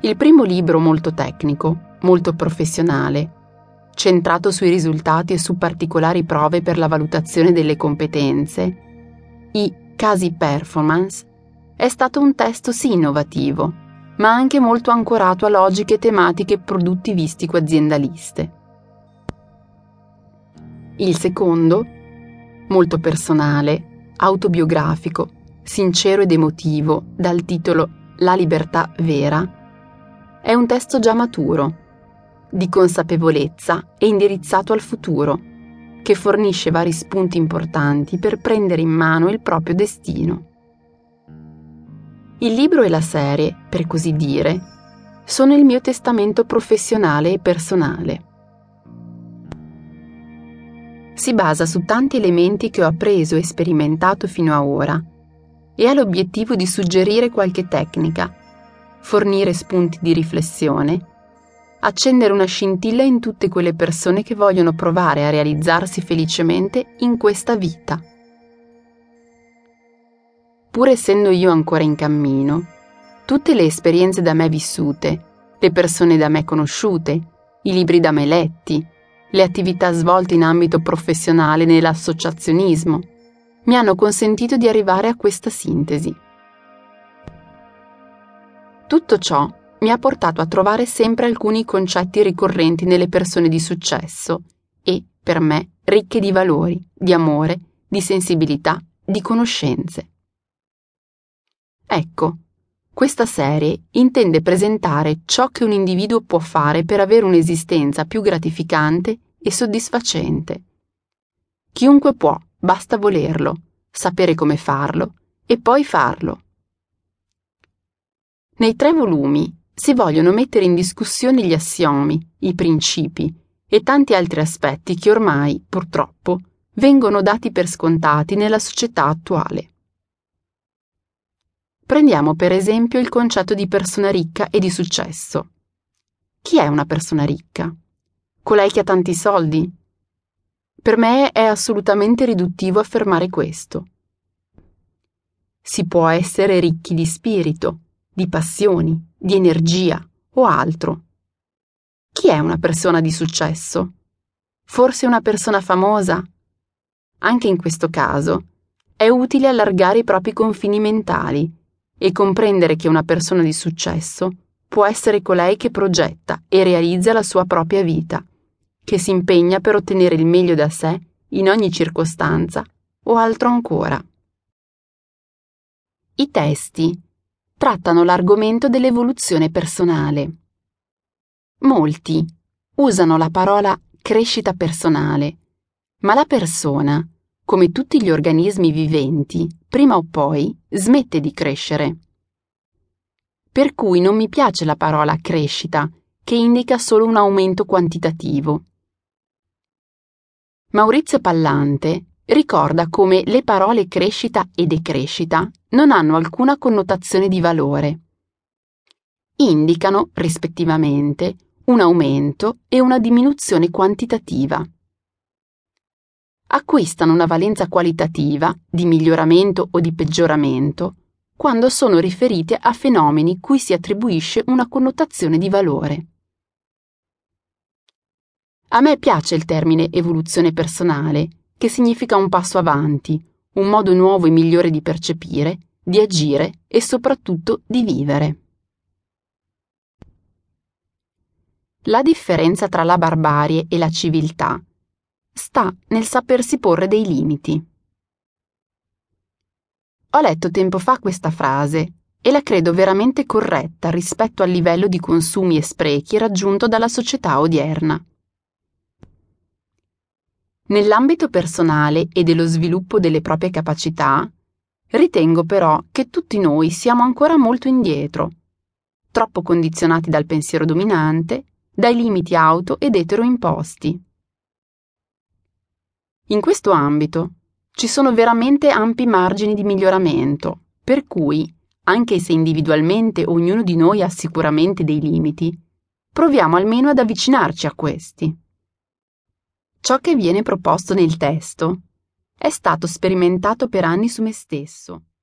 Il primo libro molto tecnico, molto professionale, centrato sui risultati e su particolari prove per la valutazione delle competenze, i casi performance, è stato un testo sì innovativo, ma anche molto ancorato a logiche tematiche produttivistico-aziendaliste. Il secondo, molto personale, autobiografico, sincero ed emotivo, dal titolo La libertà vera, è un testo già maturo, di consapevolezza e indirizzato al futuro, che fornisce vari spunti importanti per prendere in mano il proprio destino. Il libro e la serie, per così dire, sono il mio testamento professionale e personale. Si basa su tanti elementi che ho appreso e sperimentato fino a ora e ha l'obiettivo di suggerire qualche tecnica, fornire spunti di riflessione accendere una scintilla in tutte quelle persone che vogliono provare a realizzarsi felicemente in questa vita. Pur essendo io ancora in cammino, tutte le esperienze da me vissute, le persone da me conosciute, i libri da me letti, le attività svolte in ambito professionale nell'associazionismo, mi hanno consentito di arrivare a questa sintesi. Tutto ciò mi ha portato a trovare sempre alcuni concetti ricorrenti nelle persone di successo e, per me, ricche di valori, di amore, di sensibilità, di conoscenze. Ecco, questa serie intende presentare ciò che un individuo può fare per avere un'esistenza più gratificante e soddisfacente. Chiunque può, basta volerlo, sapere come farlo e poi farlo. Nei tre volumi si vogliono mettere in discussione gli assiomi, i principi e tanti altri aspetti che ormai, purtroppo, vengono dati per scontati nella società attuale. Prendiamo per esempio il concetto di persona ricca e di successo. Chi è una persona ricca? Colei che ha tanti soldi? Per me è assolutamente riduttivo affermare questo. Si può essere ricchi di spirito, di passioni, di energia o altro. Chi è una persona di successo? Forse una persona famosa? Anche in questo caso è utile allargare i propri confini mentali e comprendere che una persona di successo può essere colei che progetta e realizza la sua propria vita, che si impegna per ottenere il meglio da sé in ogni circostanza o altro ancora. I testi trattano l'argomento dell'evoluzione personale. Molti usano la parola crescita personale, ma la persona, come tutti gli organismi viventi, prima o poi smette di crescere. Per cui non mi piace la parola crescita, che indica solo un aumento quantitativo. Maurizio Pallante ricorda come le parole crescita e decrescita non hanno alcuna connotazione di valore. Indicano, rispettivamente, un aumento e una diminuzione quantitativa. Acquistano una valenza qualitativa, di miglioramento o di peggioramento, quando sono riferite a fenomeni cui si attribuisce una connotazione di valore. A me piace il termine evoluzione personale che significa un passo avanti, un modo nuovo e migliore di percepire, di agire e soprattutto di vivere. La differenza tra la barbarie e la civiltà sta nel sapersi porre dei limiti. Ho letto tempo fa questa frase e la credo veramente corretta rispetto al livello di consumi e sprechi raggiunto dalla società odierna. Nell'ambito personale e dello sviluppo delle proprie capacità, ritengo però che tutti noi siamo ancora molto indietro, troppo condizionati dal pensiero dominante, dai limiti auto ed etero imposti. In questo ambito ci sono veramente ampi margini di miglioramento, per cui, anche se individualmente ognuno di noi ha sicuramente dei limiti, proviamo almeno ad avvicinarci a questi. Ciò che viene proposto nel testo. È stato sperimentato per anni su me stesso